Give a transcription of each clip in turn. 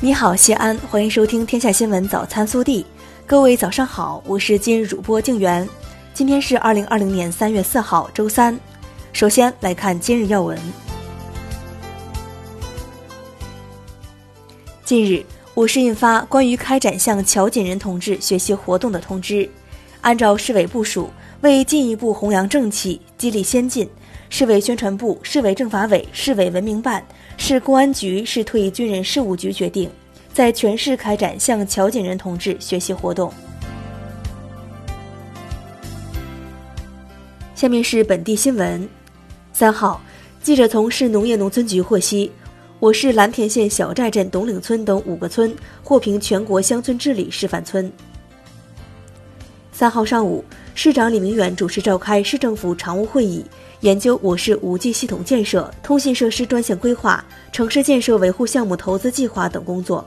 你好，谢安，欢迎收听《天下新闻早餐速递》。各位早上好，我是今日主播静媛。今天是二零二零年三月四号，周三。首先来看今日要闻。近日，我市印发关于开展向乔锦仁同志学习活动的通知。按照市委部署，为进一步弘扬正气、激励先进，市委宣传部、市委政法委、市委文明办。市公安局、市退役军人事务局决定，在全市开展向乔锦仁同志学习活动。下面是本地新闻。三号，记者从市农业农村局获悉，我市蓝田县小寨镇董岭村等五个村获评全国乡村治理示范村。三号上午，市长李明远主持召开市政府常务会议。研究我市 5G 系统建设、通信设施专项规划、城市建设维护项目投资计划等工作。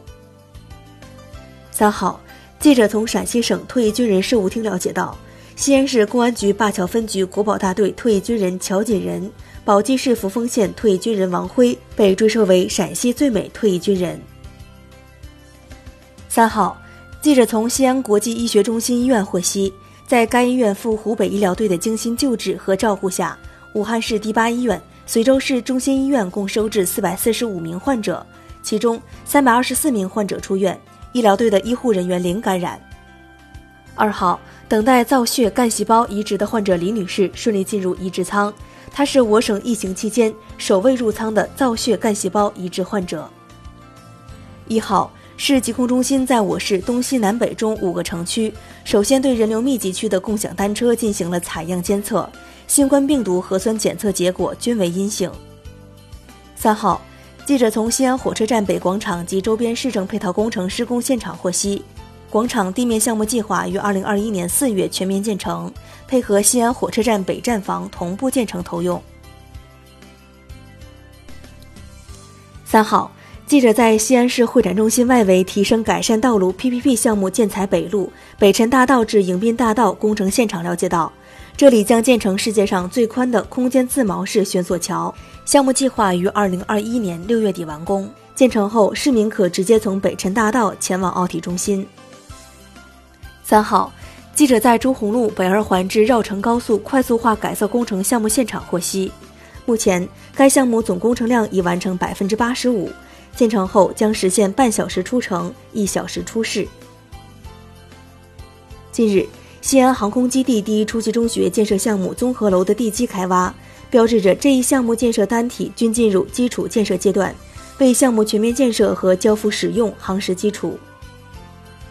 三号，记者从陕西省退役军人事务厅了解到，西安市公安局灞桥分局国保大队退役军人乔锦仁、宝鸡市扶风县退役军人王辉被追授为陕西最美退役军人。三号，记者从西安国际医学中心医院获悉，在该医院赴湖北医疗队的精心救治和照顾下。武汉市第八医院、随州市中心医院共收治四百四十五名患者，其中三百二十四名患者出院，医疗队的医护人员零感染。二号，等待造血干细胞移植的患者李女士顺利进入移植舱，她是我省疫情期间首位入舱的造血干细胞移植患者。一号，市疾控中心在我市东西南北中五个城区，首先对人流密集区的共享单车进行了采样监测。新冠病毒核酸检测结果均为阴性。三号，记者从西安火车站北广场及周边市政配套工程施工现场获悉，广场地面项目计划于二零二一年四月全面建成，配合西安火车站北站房同步建成投用。三号，记者在西安市会展中心外围提升改善道路 PPP 项目建材北路北辰大道至迎宾大道工程现场了解到。这里将建成世界上最宽的空间自锚式悬索桥，项目计划于二零二一年六月底完工。建成后，市民可直接从北辰大道前往奥体中心。三号，记者在朱洪路北二环至绕城高速快速化改造工程项目现场获悉，目前该项目总工程量已完成百分之八十五，建成后将实现半小时出城、一小时出市。近日。西安航空基地第一初级中学建设项目综合楼的地基开挖，标志着这一项目建设单体均进入基础建设阶段，为项目全面建设和交付使用夯实基础。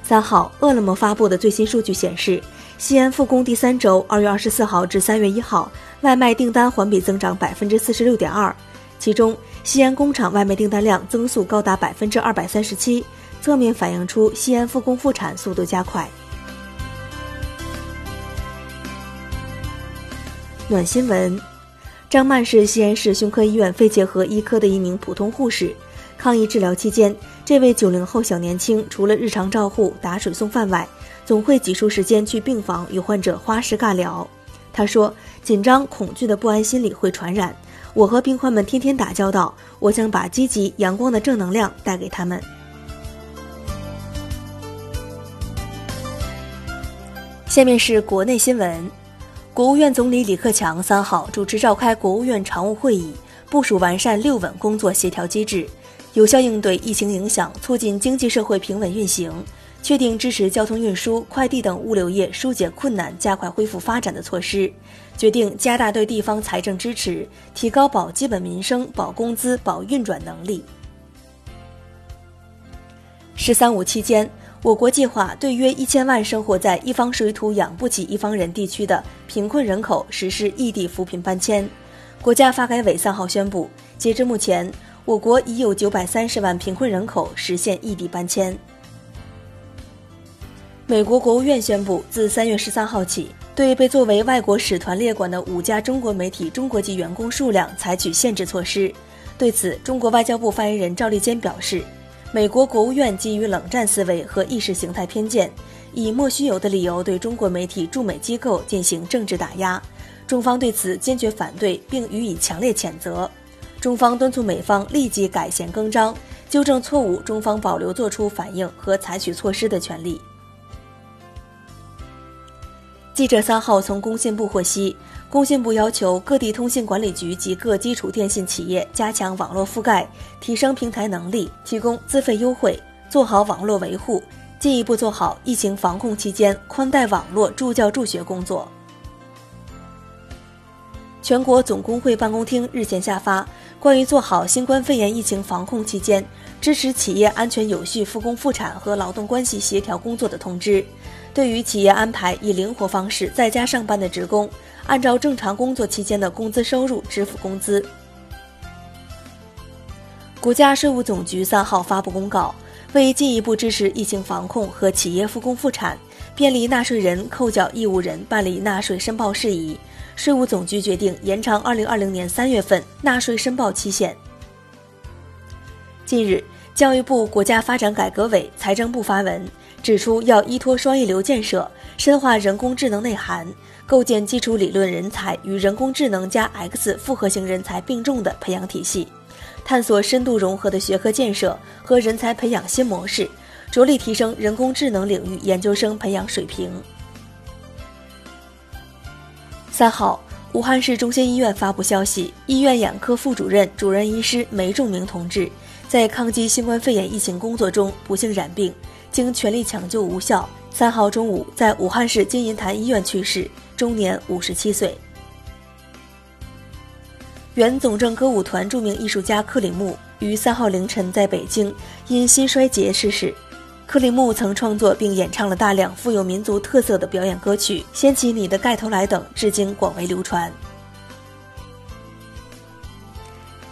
三号，饿了么发布的最新数据显示，西安复工第三周，二月二十四号至三月一号，外卖订单环比增长百分之四十六点二，其中西安工厂外卖订单量增速高达百分之二百三十七，侧面反映出西安复工复产速度加快。暖新闻：张曼是西安市胸科医院肺结核医科的一名普通护士。抗疫治疗期间，这位九零后小年轻除了日常照护、打水送饭外，总会挤出时间去病房与患者花式尬聊。他说：“紧张、恐惧的不安心理会传染，我和病患们天天打交道，我想把积极、阳光的正能量带给他们。”下面是国内新闻。国务院总理李克强三号主持召开国务院常务会议，部署完善“六稳”工作协调机制，有效应对疫情影响，促进经济社会平稳运行，确定支持交通运输、快递等物流业疏解困难、加快恢复发展的措施，决定加大对地方财政支持，提高保基本民生、保工资、保运转能力。“十三五”期间。我国计划对约一千万生活在一方水土养不起一方人地区的贫困人口实施异地扶贫搬迁。国家发改委三号宣布，截至目前，我国已有九百三十万贫困人口实现异地搬迁。美国国务院宣布，自三月十三号起，对被作为外国使团列管的五家中国媒体中国籍员工数量采取限制措施。对此，中国外交部发言人赵立坚表示。美国国务院基于冷战思维和意识形态偏见，以莫须有的理由对中国媒体驻美机构进行政治打压，中方对此坚决反对并予以强烈谴责。中方敦促美方立即改弦更张，纠正错误，中方保留作出反应和采取措施的权利。记者三号从工信部获悉，工信部要求各地通信管理局及各基础电信企业加强网络覆盖，提升平台能力，提供资费优惠，做好网络维护，进一步做好疫情防控期间宽带网络助教助学工作。全国总工会办公厅日前下发关于做好新冠肺炎疫情防控期间支持企业安全有序复工复产和劳动关系协调工作的通知。对于企业安排以灵活方式在家上班的职工，按照正常工作期间的工资收入支付工资。国家税务总局三号发布公告，为进一步支持疫情防控和企业复工复产，便利纳税人、扣缴义务人办理纳税申报事宜，税务总局决定延长二零二零年三月份纳税申报期限。近日，教育部、国家发展改革委、财政部发文。指出，要依托双一流建设，深化人工智能内涵，构建基础理论人才与人工智能加 X 复合型人才并重的培养体系，探索深度融合的学科建设和人才培养新模式，着力提升人工智能领域研究生培养水平。三号，武汉市中心医院发布消息，医院眼科副主任、主任医师梅仲明同志在抗击新冠肺炎疫情工作中不幸染病。经全力抢救无效，三号中午在武汉市金银潭医院去世，终年五十七岁。原总政歌舞团著名艺术家克里木于三号凌晨在北京因心衰竭逝世。克里木曾创作并演唱了大量富有民族特色的表演歌曲，《掀起你的盖头来》等，至今广为流传。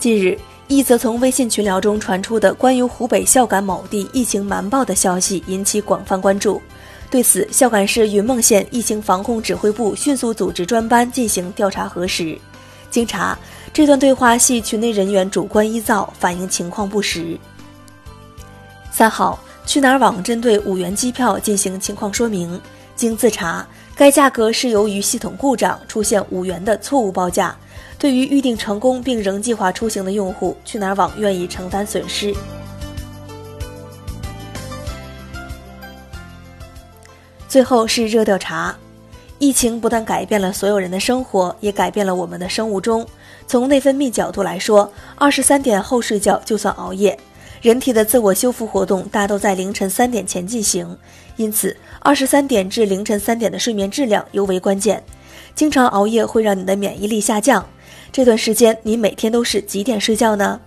近日。一则从微信群聊中传出的关于湖北孝感某地疫情瞒报的消息引起广泛关注。对此，孝感市云梦县疫情防控指挥部迅速组织专班进行调查核实。经查，这段对话系群内人员主观臆造，反映情况不实。三号，去哪儿网针对五元机票进行情况说明，经自查，该价格是由于系统故障出现五元的错误报价。对于预定成功并仍计划出行的用户，去哪儿网愿意承担损失。最后是热调查，疫情不但改变了所有人的生活，也改变了我们的生物钟。从内分泌角度来说，二十三点后睡觉就算熬夜。人体的自我修复活动大都在凌晨三点前进行，因此二十三点至凌晨三点的睡眠质量尤为关键。经常熬夜会让你的免疫力下降。这段时间你每天都是几点睡觉呢？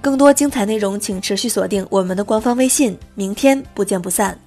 更多精彩内容，请持续锁定我们的官方微信。明天不见不散。